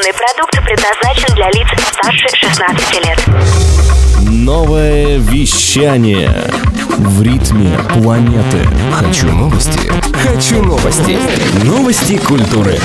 Информационный продукт предназначен для лиц старше 16 лет. Новое вещание в ритме планеты. Хочу новости. Хочу новости. Новости культуры.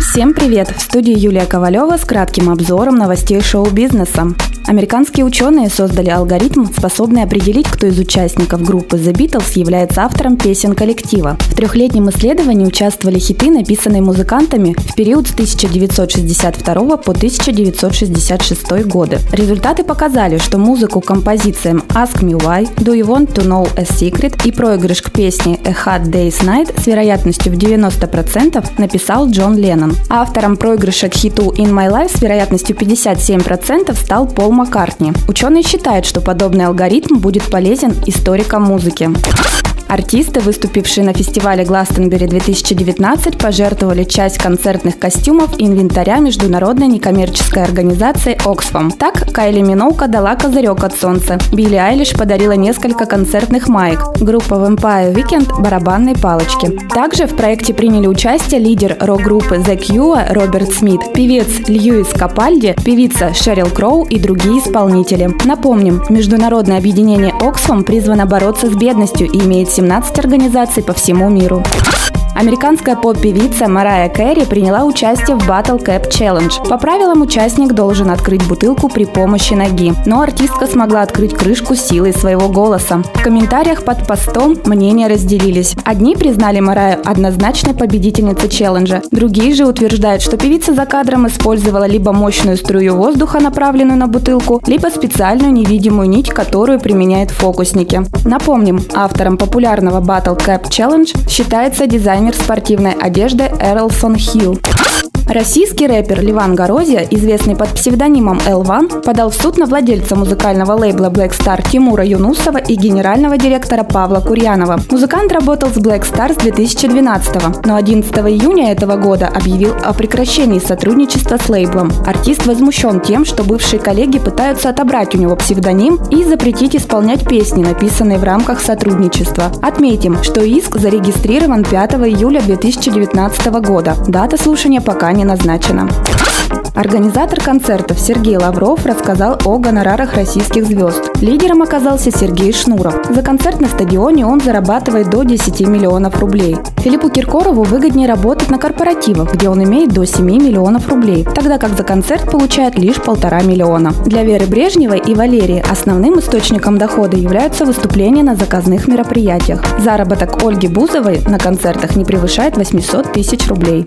Всем привет! В студии Юлия Ковалева с кратким обзором новостей шоу-бизнеса. Американские ученые создали алгоритм, способный определить, кто из участников группы The Beatles является автором песен коллектива. В трехлетнем исследовании участвовали хиты, написанные музыкантами в период с 1962 по 1966 годы. Результаты показали, что музыку композициям Ask Me Why, Do You Want to Know a Secret и проигрыш к песне A Hot Day's Night с вероятностью в 90% написал Джон Леннон. Автором проигрыша к хиту In My Life с вероятностью 57% стал Пол Маккартни. Ученые считают, что подобный алгоритм будет полезен историкам музыки. Артисты, выступившие на фестивале Гластенбери 2019, пожертвовали часть концертных костюмов и инвентаря международной некоммерческой организации Oxfam. Так, Кайли Миноука дала козырек от солнца. Билли Айлиш подарила несколько концертных маек. Группа Vampire Weekend – барабанные палочки. Также в проекте приняли участие лидер рок-группы The Cure Роберт Смит, певец Льюис Капальди, певица Шерил Кроу и другие исполнители. Напомним, международное объединение Oxfam призвано бороться с бедностью и имеет 17 организаций по всему миру. Американская поп-певица Марая Кэрри приняла участие в Battle Cap Challenge. По правилам участник должен открыть бутылку при помощи ноги, но артистка смогла открыть крышку силой своего голоса. В комментариях под постом мнения разделились. Одни признали Мараю однозначной победительницей челленджа, другие же утверждают, что певица за кадром использовала либо мощную струю воздуха, направленную на бутылку, либо специальную невидимую нить, которую применяют фокусники. Напомним, автором популярного Battle Cap Challenge считается дизайнер дизайнер спортивной одежды Эрлсон Хилл. Российский рэпер Ливан Горозия, известный под псевдонимом L1, подал в суд на владельца музыкального лейбла Black Star Тимура Юнусова и генерального директора Павла Курьянова. Музыкант работал с Black Star с 2012 но 11 июня этого года объявил о прекращении сотрудничества с лейблом. Артист возмущен тем, что бывшие коллеги пытаются отобрать у него псевдоним и запретить исполнять песни, написанные в рамках сотрудничества. Отметим, что иск зарегистрирован 5 июля 2019 года. Дата слушания не назначена. Организатор концертов Сергей Лавров рассказал о гонорарах российских звезд. Лидером оказался Сергей Шнуров. За концерт на стадионе он зарабатывает до 10 миллионов рублей. Филиппу Киркорову выгоднее работать на корпоративах, где он имеет до 7 миллионов рублей, тогда как за концерт получает лишь полтора миллиона. Для Веры Брежневой и Валерии основным источником дохода являются выступления на заказных мероприятиях. Заработок Ольги Бузовой на концертах не превышает 800 тысяч рублей.